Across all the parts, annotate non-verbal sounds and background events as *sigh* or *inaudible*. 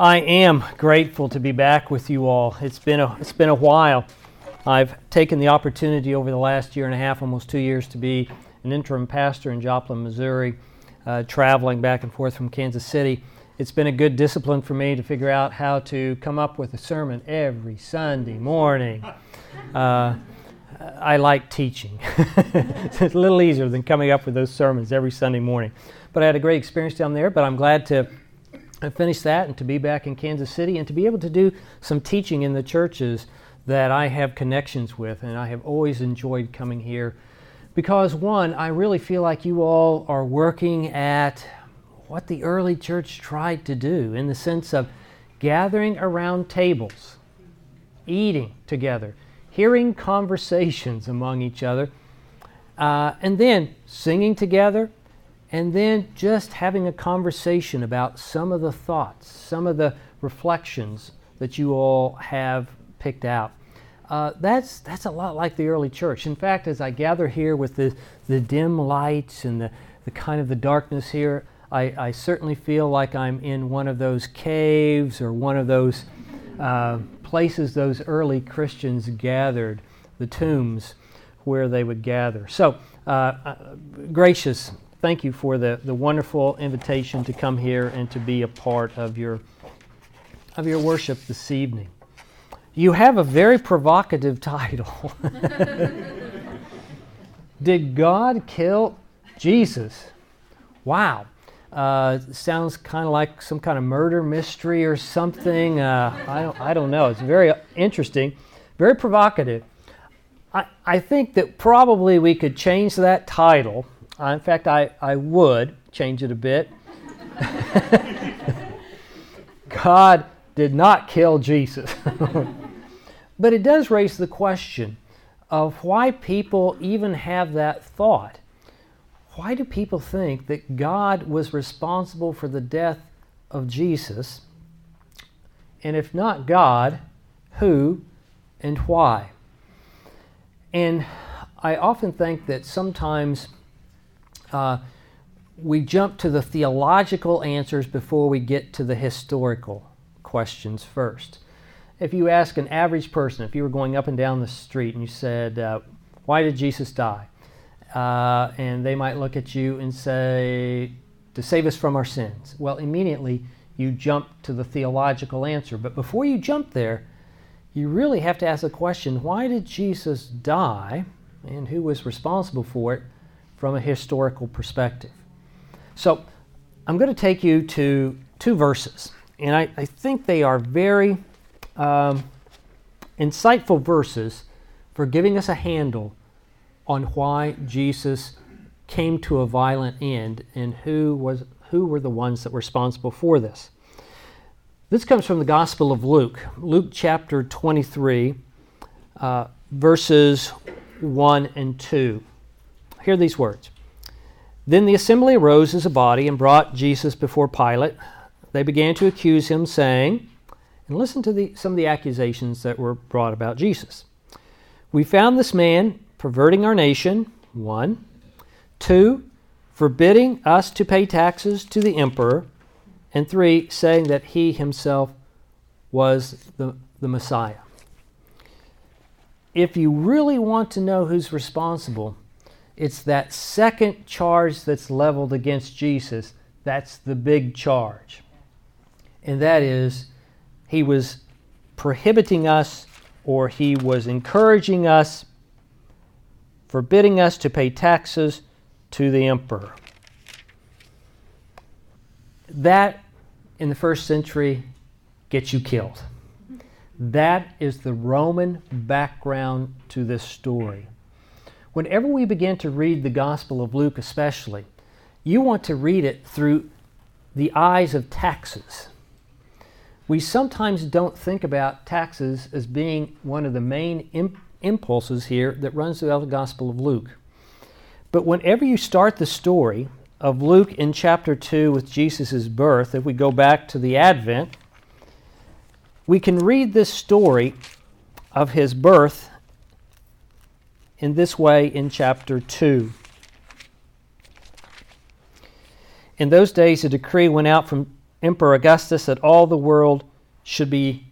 I am grateful to be back with you all. It's been a, it's been a while. I've taken the opportunity over the last year and a half, almost two years, to be an interim pastor in Joplin, Missouri, uh, traveling back and forth from Kansas City. It's been a good discipline for me to figure out how to come up with a sermon every Sunday morning. Uh, I like teaching. *laughs* it's a little easier than coming up with those sermons every Sunday morning. But I had a great experience down there, but I'm glad to finish that and to be back in Kansas City and to be able to do some teaching in the churches that I have connections with. And I have always enjoyed coming here because, one, I really feel like you all are working at what the early church tried to do in the sense of gathering around tables, eating together hearing conversations *laughs* among each other, uh, and then singing together, and then just having a conversation about some of the thoughts, some of the reflections that you all have picked out. Uh, that's, that's a lot like the early church. In fact, as I gather here with the, the dim lights and the, the kind of the darkness here, I, I certainly feel like I'm in one of those caves or one of those uh, places those early Christians gathered, the tombs where they would gather. So, uh, uh, gracious, thank you for the, the wonderful invitation to come here and to be a part of your, of your worship this evening. You have a very provocative *laughs* title. Did God kill Jesus? Wow. Uh, sounds kind of like some kind of murder mystery or something. Uh, I, don't, I don't know. It's very interesting, very provocative. I, I think that probably we could change that title. Uh, in fact, I, I would change it a bit. *laughs* God did not kill Jesus. *laughs* but it does raise the question of why people even have that thought why do people think that God was responsible for the death of Jesus? And if not God, who and why? And I often think that sometimes uh, we jump to the theological answers before we get to the historical questions first. If you ask an average person, if you were going up and down the street and you said, uh, Why did Jesus die? uh, and they might look at you and say, to save us from our sins. Well, immediately you jump to the theological answer. But before you jump there, you really have to ask the question why did Jesus die and who was responsible for it from a historical perspective? So I'm going to take you to two verses, and I, I think they are very um, insightful verses for giving us a handle on why Jesus came to a violent end and who was who were the ones that were responsible for this. This comes from the Gospel of Luke, Luke chapter 23, uh, verses 1 and 2. Hear these words. Then the assembly arose as a body and brought Jesus before Pilate. They began to accuse him, saying, and listen to the, some of the accusations that were brought about Jesus. We found this man perverting our nation, one. Two, forbidding us to pay taxes to the emperor. And three, saying that he himself was the, the Messiah. If you really want to know who's responsible, it's that second charge that's leveled against Jesus. That's the big charge. And that is, he was prohibiting us or he was encouraging us forbidding us to pay taxes to the emperor. That, in the first century, gets you killed. That is the Roman background to this story. Whenever we begin to read the Gospel of Luke, especially, you want to read it through the eyes of taxes. We sometimes don't think about taxes as being one of the main imp- impulses here that runs throughout the Gospel of Luke. But whenever you start the story of Luke in chapter 2 with Jesus' birth, if we go back to the Advent, we can read this story of his birth in this way in chapter 2. In those days, a decree went out from Emperor Augustus that all the world should be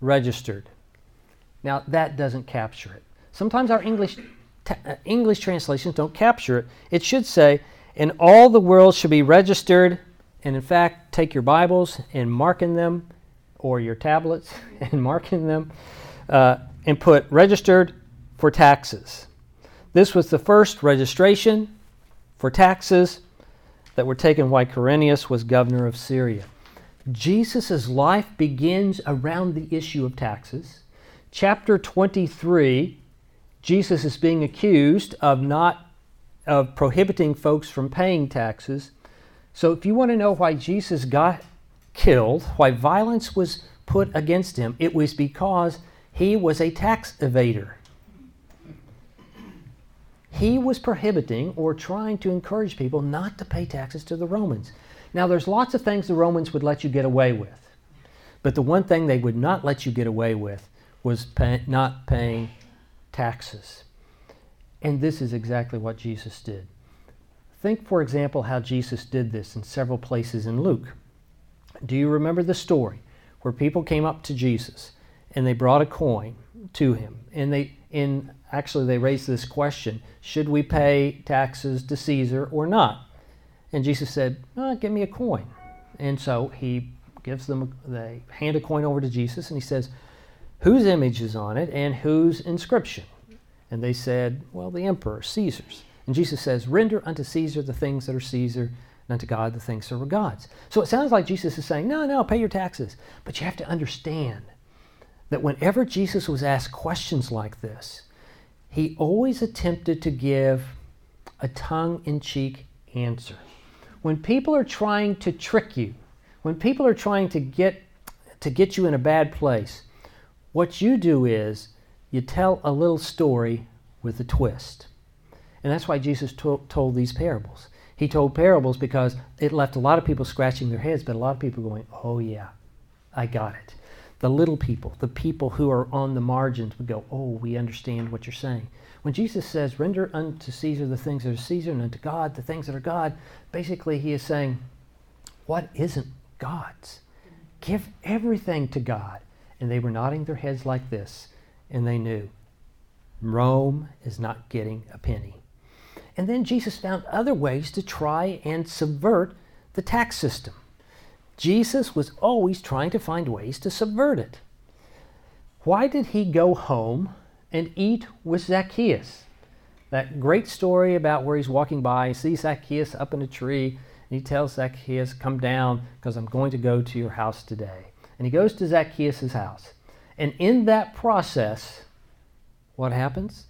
registered. Now, that doesn't capture it. Sometimes our English, uh, English translations don't capture it. It should say, and all the world should be registered. And in fact, take your Bibles and mark in them, or your tablets *laughs* and mark in them, uh, and put registered for taxes. This was the first registration for taxes that were taken while Quirinius was governor of Syria. Jesus' life begins around the issue of taxes. Chapter 23, Jesus is being accused of not of prohibiting folks from paying taxes. So if you want to know why Jesus got killed, why violence was put against him, it was because he was a tax evader. He was prohibiting or trying to encourage people not to pay taxes to the Romans. Now, there's lots of things the Romans would let you get away with, but the one thing they would not let you get away with was pay, not paying taxes. And this is exactly what Jesus did. Think, for example, how Jesus did this in several places in Luke. Do you remember the story where people came up to Jesus and they brought a coin to him? And they, in actually, they raised this question should we pay taxes to Caesar or not? And Jesus said, oh, Give me a coin. And so he gives them, they hand a coin over to Jesus and he says, Whose image is on it and whose inscription? And they said, Well, the emperor, Caesar's. And Jesus says, Render unto Caesar the things that are Caesar, and unto God the things that are God's. So it sounds like Jesus is saying, No, no, pay your taxes. But you have to understand that whenever Jesus was asked questions like this, he always attempted to give a tongue in cheek answer. When people are trying to trick you, when people are trying to get, to get you in a bad place, what you do is you tell a little story with a twist. And that's why Jesus to- told these parables. He told parables because it left a lot of people scratching their heads, but a lot of people going, oh, yeah, I got it. The little people, the people who are on the margins, would go, oh, we understand what you're saying. When Jesus says, render unto Caesar the things that are Caesar, and unto God the things that are God, basically he is saying, what isn't God's? Give everything to God. And they were nodding their heads like this and they knew Rome is not getting a penny. And then Jesus found other ways to try and subvert the tax system. Jesus was always trying to find ways to subvert it. Why did he go home and eat with Zacchaeus? That great story about where he's walking by, sees Zacchaeus up in a tree, and he tells Zacchaeus, Come down, because I'm going to go to your house today. And he goes to Zacchaeus' house. And in that process, what happens?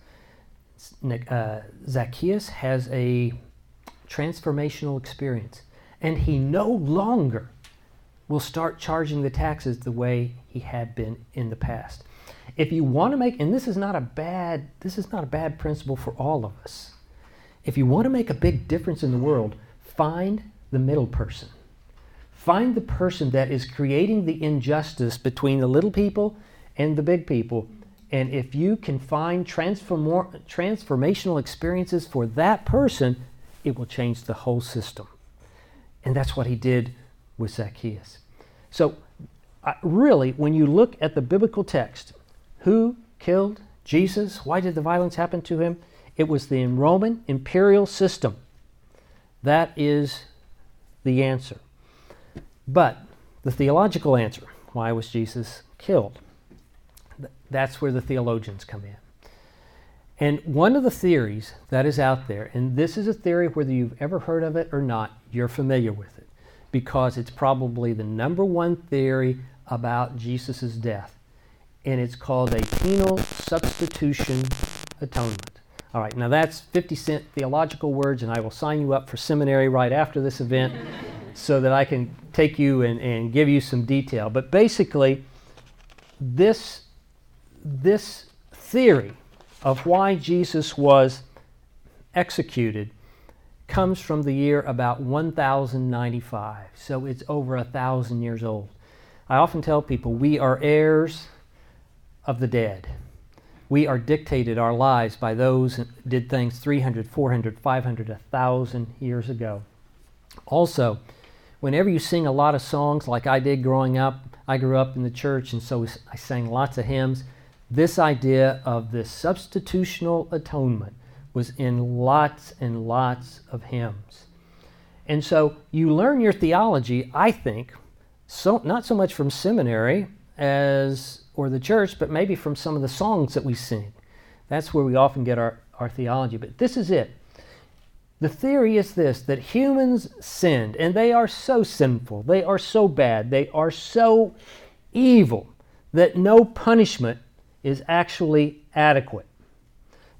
Uh, Zacchaeus has a transformational experience, and he no longer will start charging the taxes the way he had been in the past. If you want to make, and this is not a bad, this is not a bad principle for all of us. If you want to make a big difference in the world, find the middle person. Find the person that is creating the injustice between the little people and the big people. And if you can find transform- transformational experiences for that person, it will change the whole system. And that's what he did with Zacchaeus. So, uh, really, when you look at the biblical text, who killed Jesus? Why did the violence happen to him? It was the Roman imperial system. That is the answer. But the theological answer why was Jesus killed? That's where the theologians come in. And one of the theories that is out there, and this is a theory whether you've ever heard of it or not, you're familiar with it because it's probably the number one theory about Jesus' death. And it's called a penal substitution atonement. All right, now that's 50 cent theological words, and I will sign you up for seminary right after this event so that I can take you and, and give you some detail. But basically, this this theory of why Jesus was executed comes from the year about 1095. So it's over a thousand years old. I often tell people we are heirs of the dead. We are dictated our lives by those who did things 300, 400, 500, 1,000 years ago. Also, whenever you sing a lot of songs like I did growing up, I grew up in the church and so I sang lots of hymns. This idea of this substitutional atonement was in lots and lots of hymns. And so you learn your theology, I think, so not so much from seminary as or the church, but maybe from some of the songs that we sing. That's where we often get our, our theology. But this is it. The theory is this that humans sinned, and they are so sinful, they are so bad, they are so evil that no punishment is actually adequate.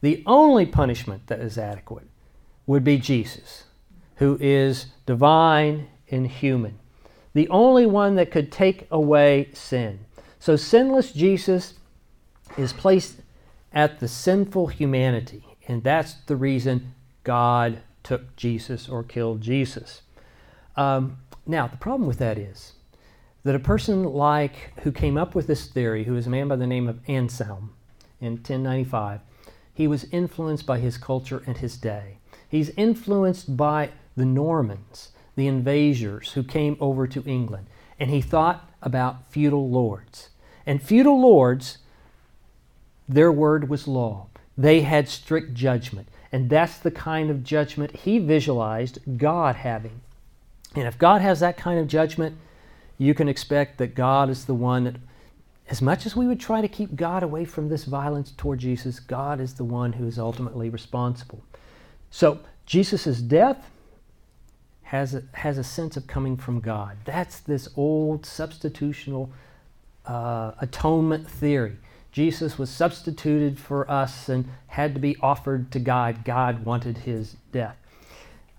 The only punishment that is adequate would be Jesus, who is divine and human. The only one that could take away sin. So, sinless Jesus is placed at the sinful humanity, and that's the reason God took Jesus or killed Jesus. Um, now, the problem with that is that a person like who came up with this theory, who is a man by the name of Anselm in 1095, he was influenced by his culture and his day. He's influenced by the Normans, the invaders who came over to England, and he thought about feudal lords. And feudal lords, their word was law. They had strict judgment. And that's the kind of judgment he visualized God having. And if God has that kind of judgment, you can expect that God is the one that as much as we would try to keep God away from this violence toward Jesus, God is the one who is ultimately responsible. So, Jesus' death has a, has a sense of coming from God. That's this old substitutional uh, atonement theory. Jesus was substituted for us and had to be offered to God. God wanted his death.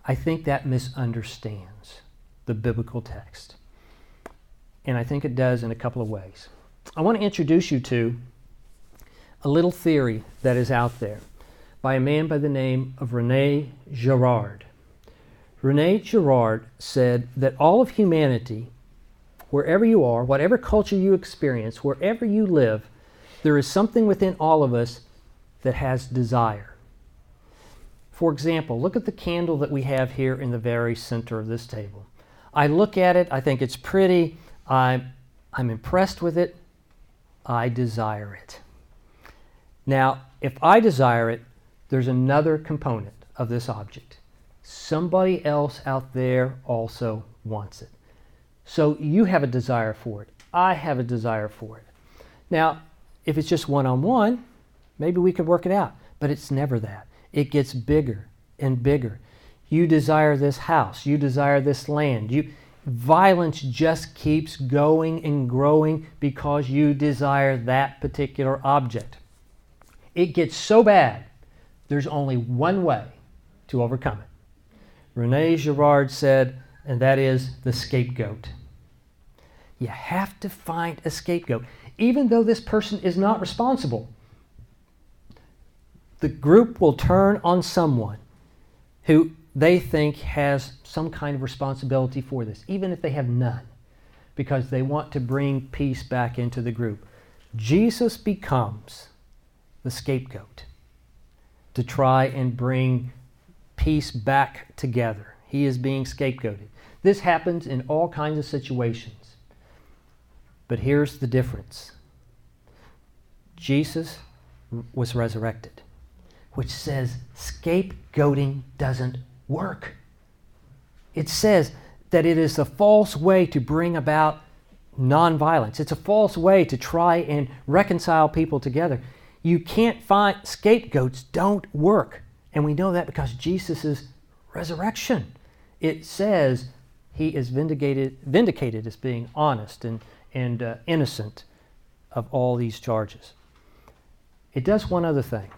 I think that misunderstands the biblical text. And I think it does in a couple of ways. I want to introduce you to a little theory that is out there by a man by the name of Rene Girard. Rene Girard said that all of humanity, wherever you are, whatever culture you experience, wherever you live, there is something within all of us that has desire. For example, look at the candle that we have here in the very center of this table. I look at it, I think it's pretty, I'm, I'm impressed with it, I desire it. Now, if I desire it, there's another component of this object. Somebody else out there also wants it. So you have a desire for it. I have a desire for it. Now, if it's just one on one, maybe we could work it out. But it's never that. It gets bigger and bigger. You desire this house. You desire this land. You, violence just keeps going and growing because you desire that particular object. It gets so bad, there's only one way to overcome it. Rene Girard said, and that is the scapegoat. You have to find a scapegoat, even though this person is not responsible. The group will turn on someone who they think has some kind of responsibility for this, even if they have none, because they want to bring peace back into the group. Jesus becomes the scapegoat to try and bring peace back together. He is being scapegoated. This happens in all kinds of situations. But here's the difference Jesus was resurrected, which says scapegoating doesn't work. It says that it is a false way to bring about nonviolence. It's a false way to try and reconcile people together. You can't find scapegoats don't work. And we know that because Jesus' resurrection. It says he is vindicated, vindicated as being honest and, and uh, innocent of all these charges. It does one other thing,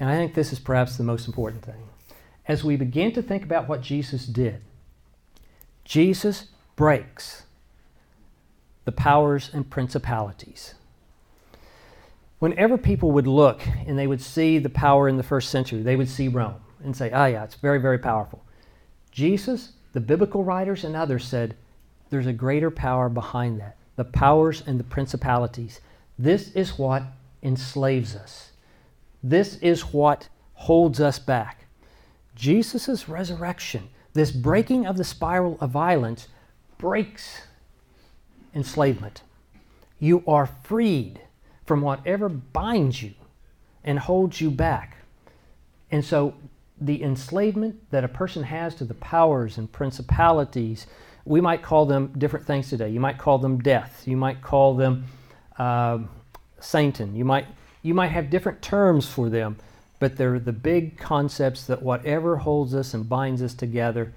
and I think this is perhaps the most important thing as we begin to think about what Jesus did, Jesus breaks the powers and principalities. Whenever people would look and they would see the power in the first century, they would see Rome and say, ah, yeah, it's very, very powerful. Jesus, the biblical writers, and others said, there's a greater power behind that the powers and the principalities. This is what enslaves us, this is what holds us back. Jesus' resurrection, this breaking of the spiral of violence, breaks enslavement. You are freed from whatever binds you and holds you back. And so the enslavement that a person has to the powers and principalities, we might call them different things today. You might call them death. You might call them uh, Satan. You might, you might have different terms for them, but they're the big concepts that whatever holds us and binds us together,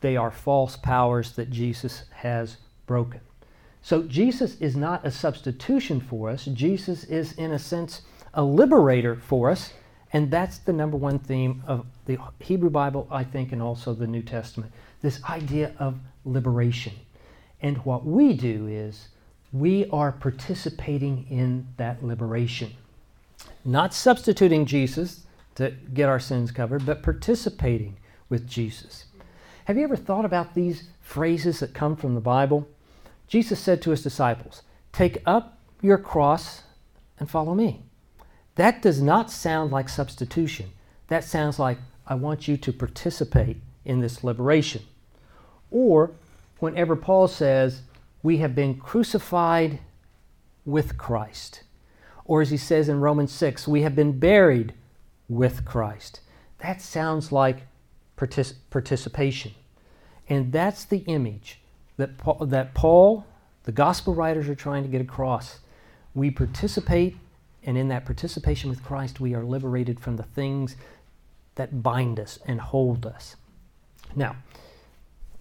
they are false powers that Jesus has broken. So Jesus is not a substitution for us. Jesus is, in a sense, a liberator for us. And that's the number one theme of the Hebrew Bible, I think, and also the New Testament this idea of liberation. And what we do is we are participating in that liberation. Not substituting Jesus to get our sins covered, but participating with Jesus. Have you ever thought about these phrases that come from the Bible? Jesus said to his disciples, Take up your cross and follow me. That does not sound like substitution. That sounds like, I want you to participate in this liberation. Or whenever Paul says, We have been crucified with Christ. Or as he says in Romans 6, we have been buried with Christ. That sounds like partic- participation. And that's the image that Paul, that Paul, the gospel writers, are trying to get across. We participate and in that participation with Christ, we are liberated from the things that bind us and hold us. Now,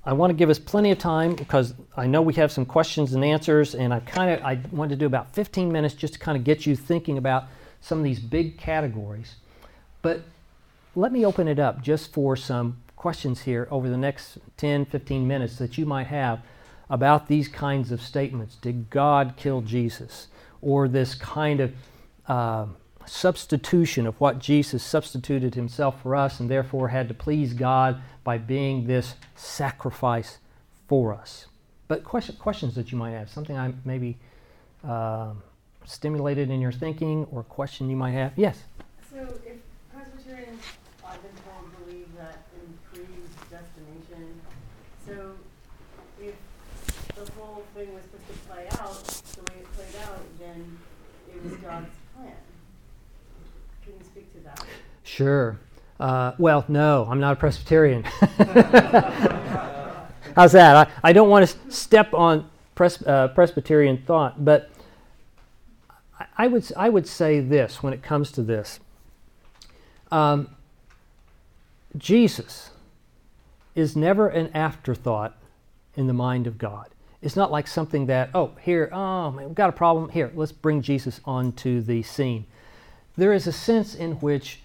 I want to give us plenty of time because I know we have some questions and answers, and I kind of I want to do about 15 minutes just to kind of get you thinking about some of these big categories. But let me open it up just for some questions here over the next 10, 15 minutes that you might have about these kinds of statements. Did God kill Jesus? Or this kind of uh, substitution of what Jesus substituted himself for us and therefore had to please God by being this sacrifice for us. But question, questions that you might have, something I maybe uh, stimulated in your thinking or question you might have? Yes? So if Presbyterians, I've been told, believe that in predestination, so if the whole thing was supposed to play out the way it played out, then it was God's plan. Can you speak to that? Sure. Uh, well, no, I'm not a Presbyterian. *laughs* How's that? I, I don't want to step on pres, uh, Presbyterian thought, but I, I, would, I would say this when it comes to this um, Jesus is never an afterthought in the mind of God. It's not like something that, oh, here, oh, man, we've got a problem. Here, let's bring Jesus onto the scene. There is a sense in which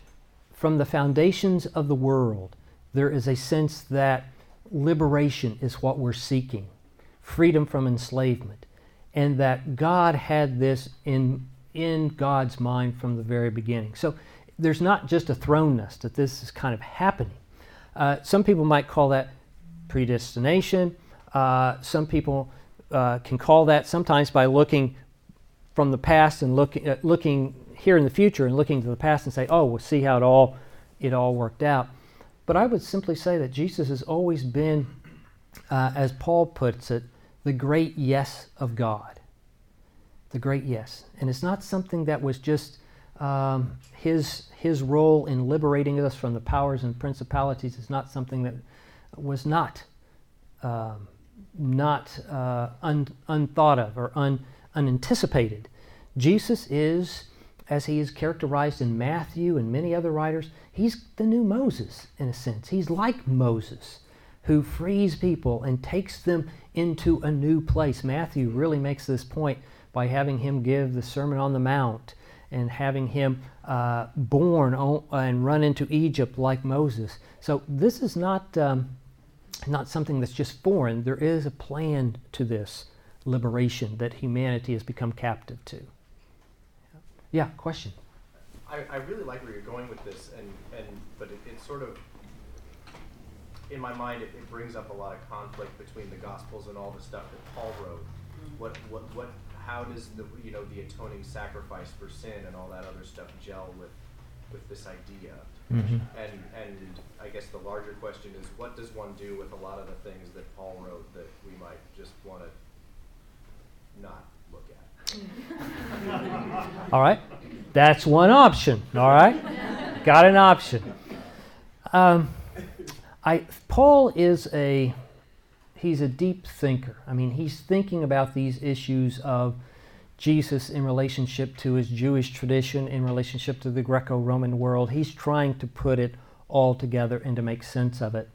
from the foundations of the world, there is a sense that liberation is what we're seeking, freedom from enslavement, and that God had this in, in God's mind from the very beginning. So there's not just a thrownness that this is kind of happening. Uh, some people might call that predestination. Uh, some people uh, can call that sometimes by looking from the past and looking, uh, looking here in the future and looking to the past and say, oh, we'll see how it all it all worked out. But I would simply say that Jesus has always been, uh, as Paul puts it, the great yes of God. The great yes. And it's not something that was just um, his, his role in liberating us from the powers and principalities is not something that was not, um, not uh, un, unthought of or un, unanticipated. Jesus is as he is characterized in Matthew and many other writers, he's the new Moses in a sense. He's like Moses who frees people and takes them into a new place. Matthew really makes this point by having him give the Sermon on the Mount and having him uh, born and run into Egypt like Moses. So this is not um, not something that's just foreign. There is a plan to this liberation that humanity has become captive to. Yeah, question. I, I really like where you're going with this, and, and but it, it's sort of in my mind, it, it, brings up a lot of conflict between the Gospels and all the stuff that Paul wrote. Mm-hmm. What, what, what, how does the, you know, the atoning sacrifice for sin and all that other stuff gel with, with this idea? Mhm. And and I guess the larger question is, what does one do with a lot of the things that Paul wrote that we might just want to not look at? All right, that's one option. All right, got an option. Um, I Paul is a he's a deep thinker. I mean, he's thinking about these issues of Jesus in relationship to his Jewish tradition, in relationship to the Greco-Roman world. He's trying to put it all together and to make sense of it.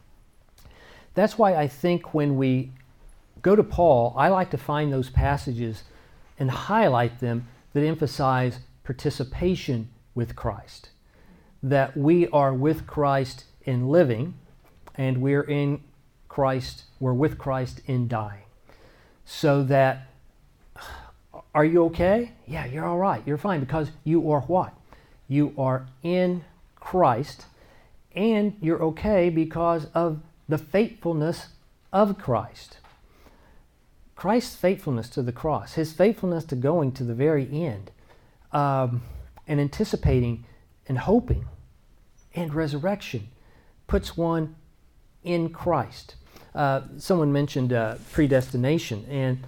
That's why I think when we go to Paul, I like to find those passages and highlight them that emphasize participation with Christ. That we are with Christ in living, and we're in Christ, we're with Christ in dying. So that, are you okay? Yeah, you're all right. You're fine because you are what? You are in Christ, and you're okay because of the faithfulness of Christ. Christ's faithfulness to the cross, his faithfulness to going to the very end, um, and anticipating and hoping and resurrection puts one in Christ. Uh, someone mentioned uh, predestination, and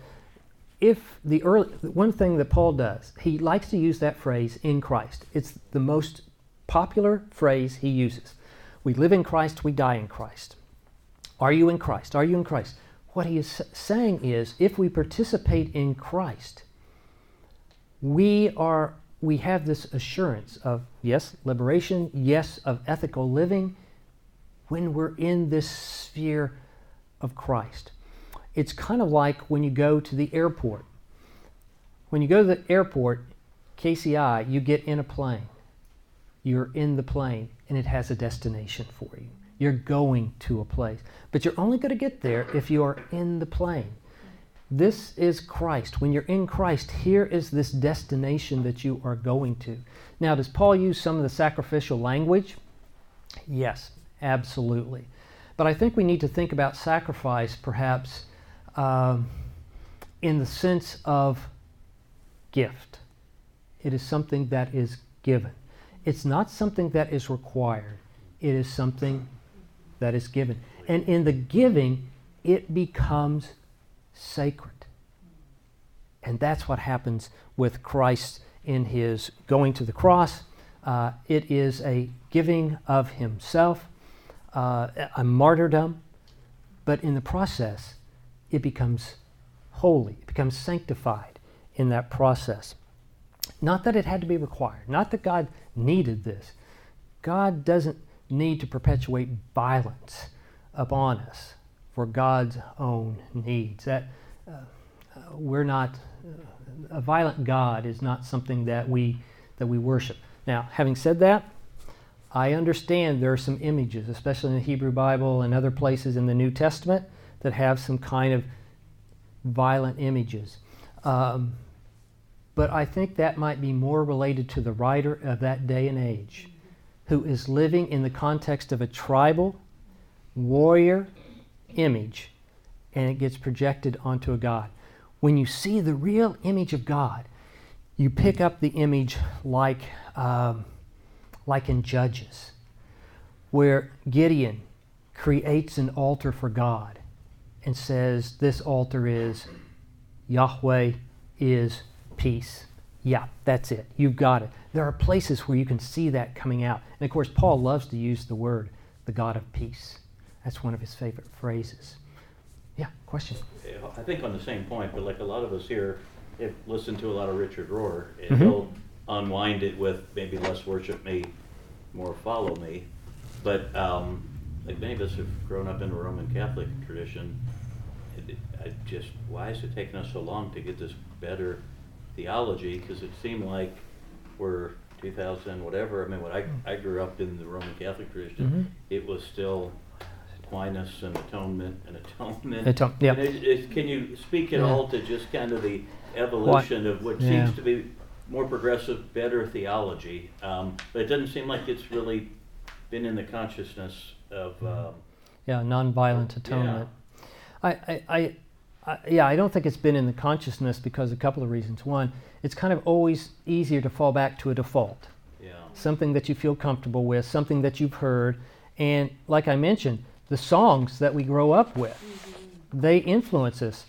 if the early one thing that Paul does, he likes to use that phrase "in Christ." It's the most popular phrase he uses. We live in Christ, we die in Christ. Are you in Christ? Are you in Christ? What he is saying is if we participate in Christ, we are we have this assurance of yes, liberation, yes, of ethical living when we're in this sphere of Christ. It's kind of like when you go to the airport. When you go to the airport, KCI, you get in a plane. You're in the plane and it has a destination for you. You're going to a place. But you're only going to get there if you are in the plane. This is Christ. When you're in Christ, here is this destination that you are going to. Now, does Paul use some of the sacrificial language? Yes, absolutely. But I think we need to think about sacrifice perhaps um, in the sense of gift. It is something that is given. It's not something that is required. It is something that is given. And in the giving, it becomes sacred. And that's what happens with Christ in his going to the cross. Uh, it is a giving of himself, uh, a martyrdom, but in the process, it becomes holy, it becomes sanctified in that process. Not that it had to be required, not that God needed this. God doesn't need to perpetuate violence upon us for God's own needs. That uh, uh, we're not uh, a violent God is not something that we that we worship. Now, having said that, I understand there are some images, especially in the Hebrew Bible and other places in the New Testament, that have some kind of violent images. Um, but I think that might be more related to the writer of that day and age who is living in the context of a tribal warrior image and it gets projected onto a God. When you see the real image of God, you pick up the image like, um, like in Judges, where Gideon creates an altar for God and says, This altar is Yahweh is peace. Yeah, that's it. You've got it. There are places where you can see that coming out. And of course, Paul loves to use the word, the God of peace. That's one of his favorite phrases. Yeah, question. I think on the same point, but like a lot of us here have listened to a lot of Richard Rohr, and Mhm. he'll unwind it with maybe less worship me, more follow me. But um, like many of us have grown up in a Roman Catholic tradition, it, I just why is it taking us so long to get this better theology? Because it seemed like we're 2000 whatever. I mean, when I I grew up in the Roman Catholic tradition, it was still Aquinas and atonement and atonement. Aton- yeah. And it- it- can you speak at Yeah. all to just kind of the evolution of what Yeah. seems to be more progressive, better theology? Um, but it doesn't seem like it's really been in the consciousness of. Um, Yeah, nonviolent atonement. I, I, I, I, yeah, I don't think it's been in the consciousness because a couple of reasons. One, it's kind of always easier to fall back to a default. yeah. something that you feel comfortable with, something that you've heard. And like I mentioned, the songs that we grow up with, they influence us.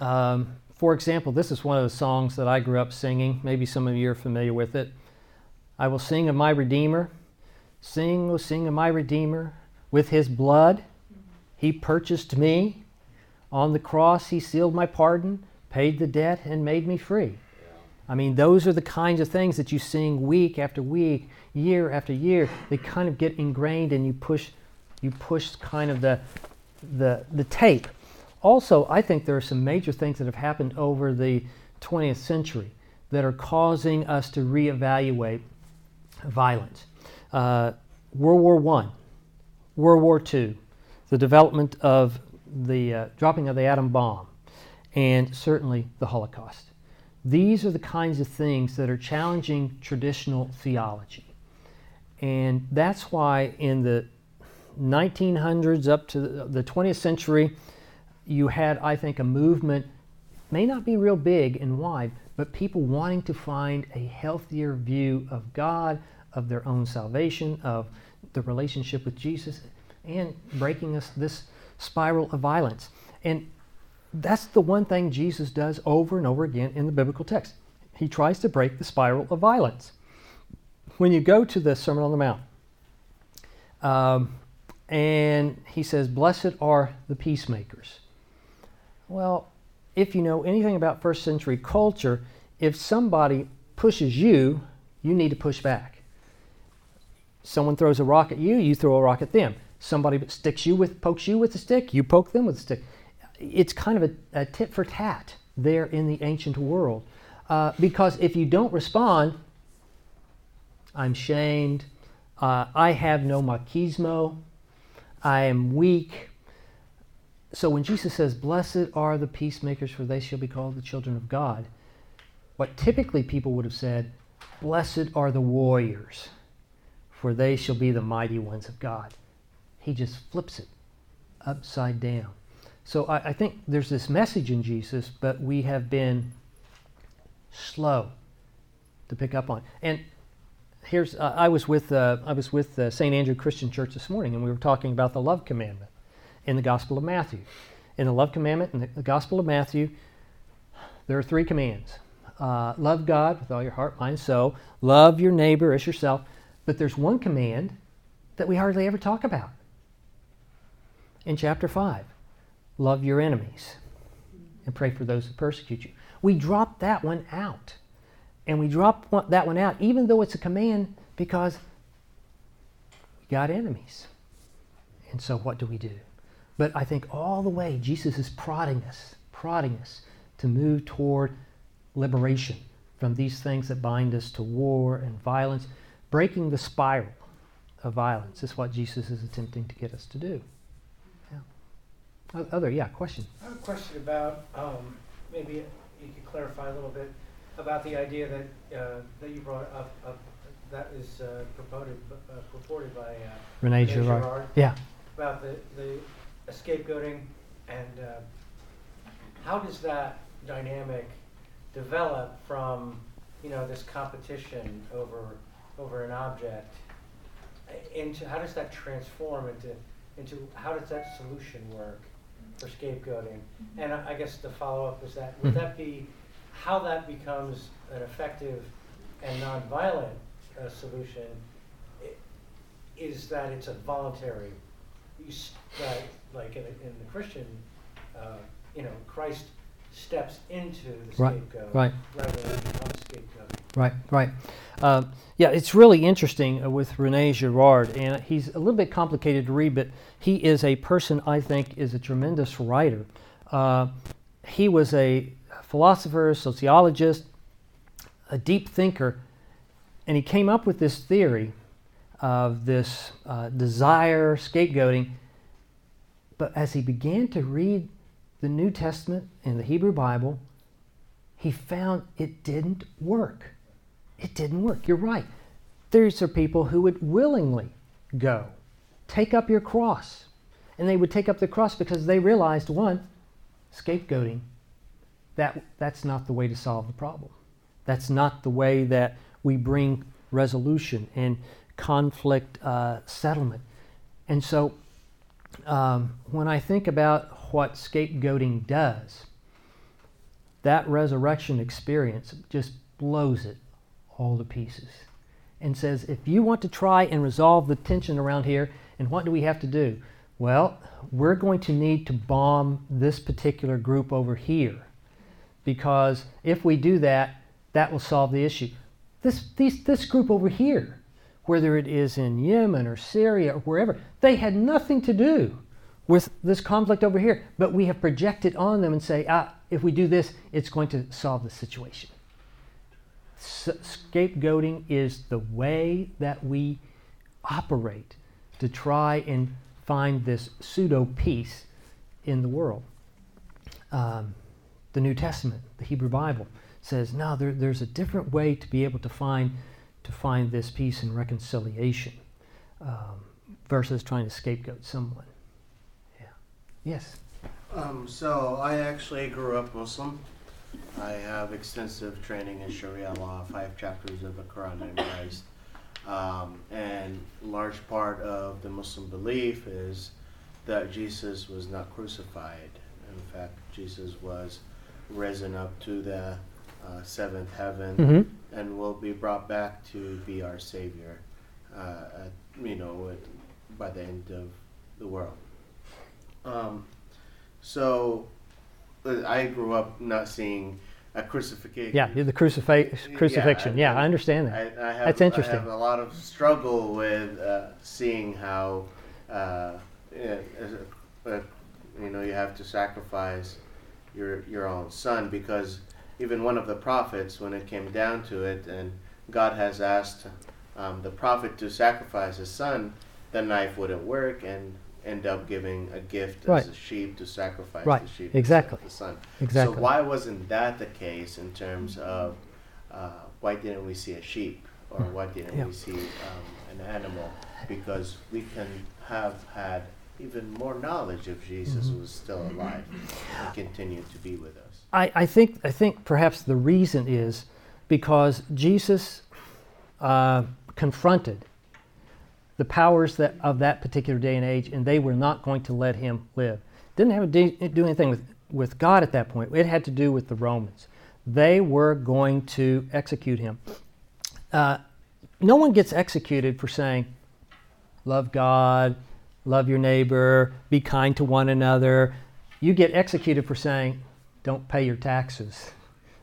Um, for example, this is one of the songs that I grew up singing. Maybe some of you are familiar with it. I will sing of my Redeemer. Sing, oh, sing of my Redeemer. With his blood, he purchased me. On the cross, he sealed my pardon, paid the debt, and made me free. I mean, those are the kinds of things that you sing week after week, year after year. They kind of get ingrained, and you push, you push kind of the, the, the tape also, I think there are some major things that have happened over the 20th century that are causing us to reevaluate violence. Uh, World War I, World War II, the development of the uh, dropping of the atom bomb, and certainly the Holocaust. These are the kinds of things that are challenging traditional theology. And that's why in the 1900s up to the 20th century, you had, I think, a movement, may not be real big and wide, but people wanting to find a healthier view of God, of their own salvation, of the relationship with Jesus, and breaking us this spiral of violence. And that's the one thing Jesus does over and over again in the biblical text. He tries to break the spiral of violence. When you go to the Sermon on the Mount, um, and he says, Blessed are the peacemakers. Well, if you know anything about first century culture, if somebody pushes you, you need to push back. Someone throws a rock at you, you throw a rock at them. Somebody sticks you with, pokes you with a stick, you poke them with a stick. It's kind of a, a tit for tat there in the ancient world. Uh, because if you don't respond, I'm shamed, uh, I have no machismo, I am weak, so when Jesus says, Blessed are the peacemakers, for they shall be called the children of God, what typically people would have said, Blessed are the warriors, for they shall be the mighty ones of God. He just flips it upside down. So I, I think there's this message in Jesus, but we have been slow to pick up on. And here's uh, I was with uh, I was with uh, St. Andrew Christian Church this morning, and we were talking about the love commandment in the Gospel of Matthew. In the love commandment in the Gospel of Matthew, there are three commands uh, love God with all your heart, mind, soul, love your neighbor as yourself. But there's one command that we hardly ever talk about. In chapter 5, love your enemies and pray for those who persecute you. We drop that one out. And we drop that one out, even though it's a command, because we got enemies. And so what do we do? But I think all the way Jesus is prodding us, prodding us to move toward liberation from these things that bind us to war and violence. Breaking the spiral of violence is what Jesus is attempting to get us to do. Other, yeah, question. I have a question about um, maybe you could clarify a little bit about the idea that uh, that you brought up, up that is uh, purported, uh, purported by uh, Rene Girard. Girard. Yeah. About the, the scapegoating, and uh, how does that dynamic develop from you know this competition over over an object into how does that transform into into how does that solution work for scapegoating? And I, I guess the follow up is that would that be how that becomes an effective and nonviolent uh, solution is that it's a voluntary that like in, in the Christian, uh, you know, Christ steps into the right, scapegoat right. rather than becomes scapegoat. Right, right. Uh, yeah, it's really interesting uh, with Rene Girard, and he's a little bit complicated to read, but he is a person I think is a tremendous writer. Uh, he was a philosopher, sociologist, a deep thinker, and he came up with this theory of this uh, desire, scapegoating, but as he began to read the New Testament and the Hebrew Bible, he found it didn't work. It didn't work. You're right. These are people who would willingly go, take up your cross. And they would take up the cross because they realized one, scapegoating, that, that's not the way to solve the problem. That's not the way that we bring resolution and conflict uh, settlement. And so um, when I think about what scapegoating does, that resurrection experience just blows it all the pieces and says, if you want to try and resolve the tension around here, and what do we have to do? Well, we're going to need to bomb this particular group over here because if we do that, that will solve the issue. This, these, this group over here, whether it is in Yemen or Syria or wherever, they had nothing to do with this conflict over here, but we have projected on them and say, ah, if we do this, it's going to solve the situation. Scapegoating is the way that we operate to try and find this pseudo peace in the world. Um, the New Testament, the Hebrew Bible, says no. There, there's a different way to be able to find to find this peace and reconciliation um, versus trying to scapegoat someone. Yeah. Yes. Um, so I actually grew up Muslim. I have extensive training in Sharia law, five chapters of the Quran memorized. Um, and large part of the Muslim belief is that Jesus was not crucified. In fact, Jesus was risen up to the uh, seventh heaven mm-hmm. and will be brought back to be our Savior, uh, at, you know, by the end of the world. Um, so I grew up not seeing a crucifixion. Yeah, the crucif- crucifixion. Yeah, I, yeah, I understand that. I, I have, That's interesting. I have a lot of struggle with uh, seeing how, uh, you know, you have to sacrifice your your own son because even one of the prophets, when it came down to it, and God has asked um, the prophet to sacrifice his son, the knife wouldn't work, and end up giving a gift right. as a sheep to sacrifice right. the sheep exactly the son exactly so why wasn't that the case in terms of uh, why didn't we see a sheep or hmm. why didn't yeah. we see um, an animal because we can have had even more knowledge if jesus mm-hmm. was still alive and continued to be with us I, I think i think perhaps the reason is because jesus uh, confronted the powers that, of that particular day and age, and they were not going to let him live. Didn't have to do anything with, with God at that point. It had to do with the Romans. They were going to execute him. Uh, no one gets executed for saying, love God, love your neighbor, be kind to one another. You get executed for saying, don't pay your taxes.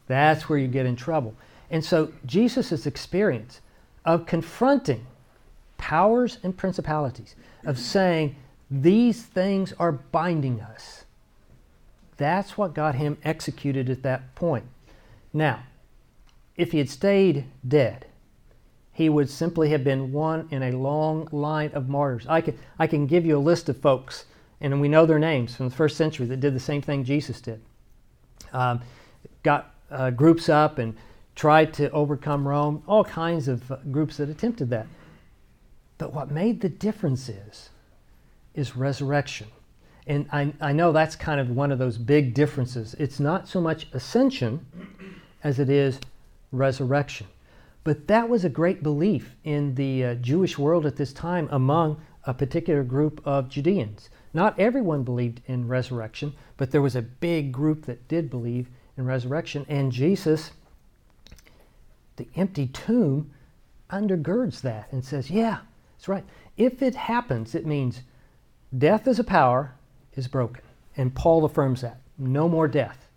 That's where you get in trouble. And so Jesus' experience of confronting powers and principalities of saying these things are binding us. That's what got him executed at that point. Now, if he had stayed dead, he would simply have been one in a long line of martyrs. I can, I can give you a list of folks, and we know their names from the first century that did the same thing Jesus did. Um, got uh, groups up and tried to overcome Rome, all kinds of uh, groups that attempted that. But what made the difference is, is resurrection. And I, I know that's kind of one of those big differences. It's not so much ascension as it is resurrection. But that was a great belief in the uh, Jewish world at this time among a particular group of Judeans. Not everyone believed in resurrection, but there was a big group that did believe in resurrection. And Jesus, the empty tomb, undergirds that and says, Yeah, that's right. If it happens, it means death as a power is broken. And Paul affirms that. No more death.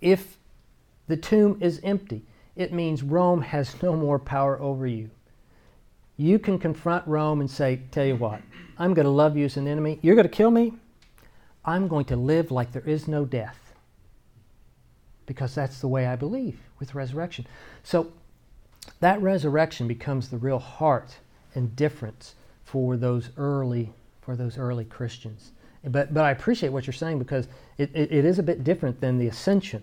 If the tomb is empty, it means Rome has no more power over you. You can confront Rome and say, Tell you what, I'm going to love you as an enemy. You're going to kill me. I'm going to live like there is no death. Because that's the way I believe with resurrection. So that resurrection becomes the real heart and difference for those early for those early Christians. But but I appreciate what you're saying because it, it, it is a bit different than the ascension,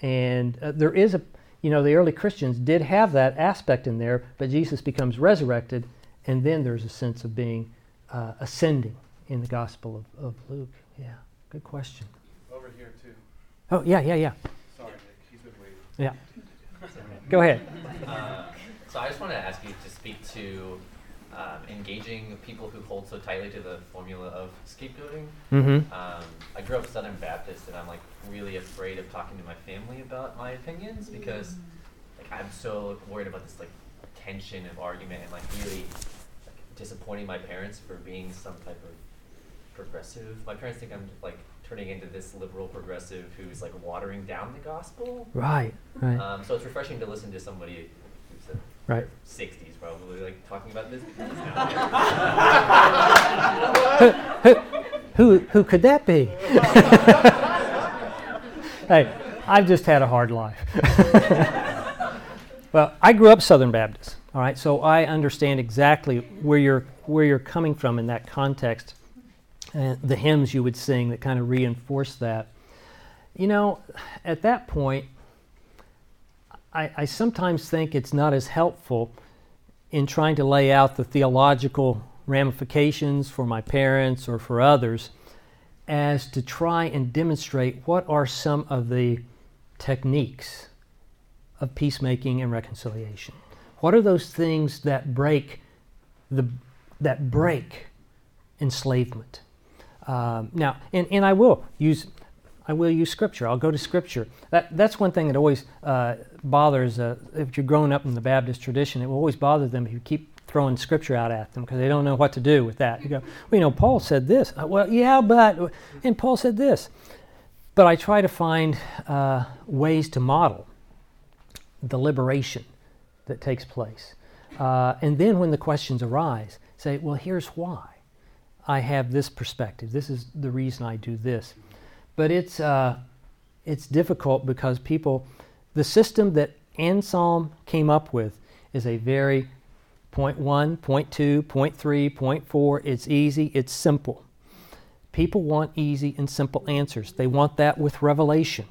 and uh, there is a you know the early Christians did have that aspect in there, but Jesus becomes resurrected, and then there's a sense of being uh, ascending in the Gospel of, of Luke. Yeah, good question. Over here too. Oh yeah yeah yeah. Sorry, Nick. He's been waiting. Yeah. Go ahead. Uh, So I just want to ask you to speak to um, engaging people who hold so tightly to the formula of scapegoating. Mm-hmm. Um, I grew up Southern Baptist, and I'm like really afraid of talking to my family about my opinions because like I'm so worried about this like tension of argument and like really like, disappointing my parents for being some type of progressive. My parents think I'm like turning into this liberal progressive who's like watering down the gospel. Right, right, Um, so it's refreshing to listen to somebody right. 60s probably like talking about this. *laughs* who, who, who could that be? *laughs* hey, I've just had a hard life. *laughs* well, I grew up Southern Baptist, all right, so I understand exactly where you're, where you're coming from in that context and the hymns you would sing that kind of reinforce that. You know, at that point, I, I sometimes think it's not as helpful in trying to lay out the theological ramifications for my parents or for others as to try and demonstrate what are some of the techniques of peacemaking and reconciliation. What are those things that break the that break enslavement? Um, now, and, and I will use I will use scripture. I'll go to scripture. That, that's one thing that always uh, bothers, uh, if you're growing up in the Baptist tradition, it will always bother them if you keep throwing scripture out at them because they don't know what to do with that. You go, well, you know, Paul said this. Uh, well, yeah, but, and Paul said this. But I try to find uh, ways to model the liberation that takes place. Uh, and then when the questions arise, say, well, here's why. I have this perspective. This is the reason I do this but it's uh, it's difficult because people, the system that Anselm came up with is a very point one, point two, point three, point four. It's easy. It's simple. People want easy and simple answers. They want that with revelation.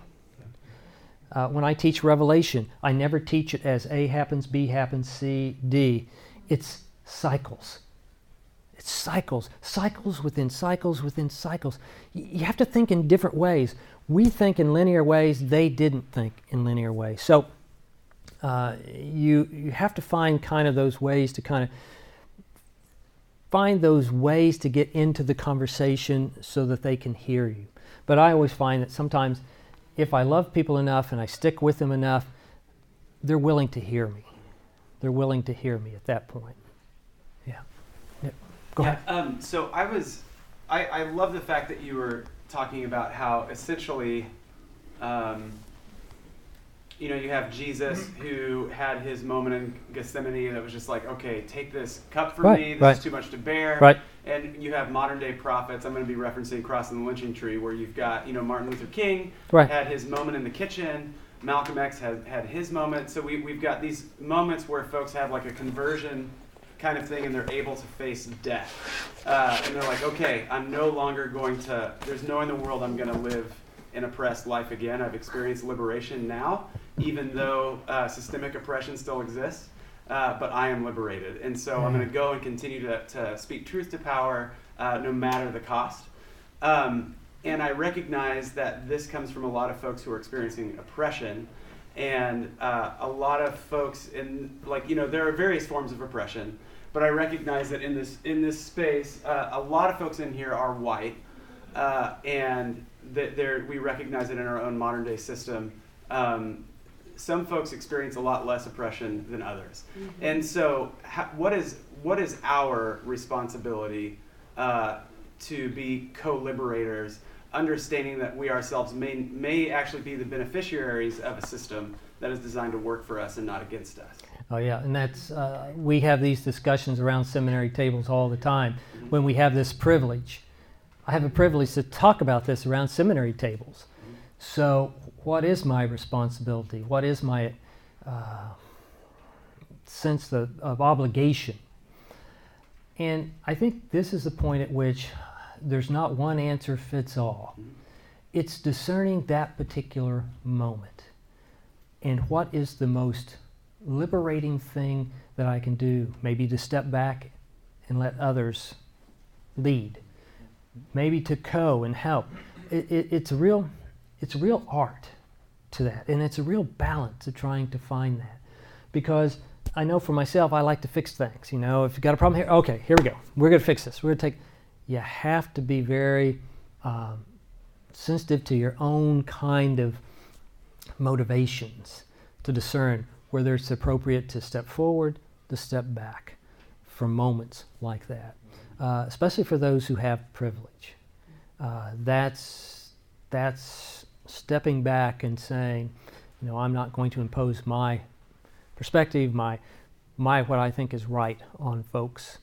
Uh, when I teach revelation, I never teach it as A happens, B happens, C, D. It's cycles. It's cycles, cycles within cycles within cycles. You have to think in different ways. We think in linear ways, they didn't think in linear ways. So uh, you, you have to find kind of those ways to kind of find those ways to get into the conversation so that they can hear you. But I always find that sometimes if I love people enough and I stick with them enough, they're willing to hear me. They're willing to hear me at that point. Go yeah, ahead. Um, so I was, I, I love the fact that you were talking about how essentially, um, you know, you have Jesus who had his moment in Gethsemane that was just like, okay, take this cup from Right, me. This right. is too much to bear. Right. And you have modern day prophets. I'm going to be referencing Cross and the Lynching Tree, where you've got, you know, Martin Luther King Right. had his moment in the kitchen. Malcolm X had, had his moment. So we, we've got these moments where folks have like a conversion kind of thing and they're able to face death. Uh, and they're like, okay, I'm no longer going to, there's no in the world I'm going to live an oppressed life again. I've experienced liberation now, even though uh, systemic oppression still exists. Uh, but I am liberated. And so I'm going to go and continue to, to speak truth to power uh, no matter the cost. Um, and I recognize that this comes from a lot of folks who are experiencing oppression. And uh, a lot of folks in, like, you know, there are various forms of oppression. But I recognize that in this in this space, uh, a lot of folks in here are white, uh, and that there we recognize it in our own modern day system. Um, some folks experience a lot less oppression than others, and so ha- what is what is our responsibility uh, to be co-liberators, understanding that we ourselves may may actually be the beneficiaries of a system that is designed to work for us and not against us. Oh yeah, and that's uh, we have these discussions around seminary tables all the time when we have this privilege. I have a privilege to talk about this around seminary tables. So, what is my responsibility? What is my uh, sense of, of obligation? And I think this is the point at which there's not one answer fits all. It's discerning that particular moment and what is the most liberating thing that I can do. Maybe to step back and let others lead. Maybe to co and help. It, it, it's a real, it's a real art to that, and it's a real balance of trying to find that, because I know for myself, I like to fix things. You know, if you got a problem here, okay, here we go. We're going to fix this. We're to take. You have to be very um, sensitive to your own kind of motivations to discern whether it's appropriate to step forward, to step back for moments like that, uh, especially for those who have privilege. Uh, that's that's stepping back and saying, you know, I'm not going to impose my perspective, my my what I think is right on folks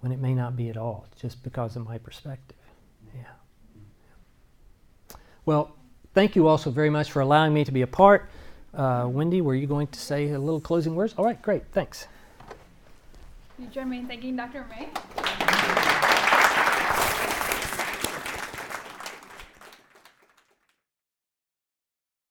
when it may not be at all, just because of my perspective. Yeah. Well, thank you also very much for allowing me to be a part. Uh, Wendy, were you going to say a little closing words? All right, great, thanks. You join me in thanking Dr. May.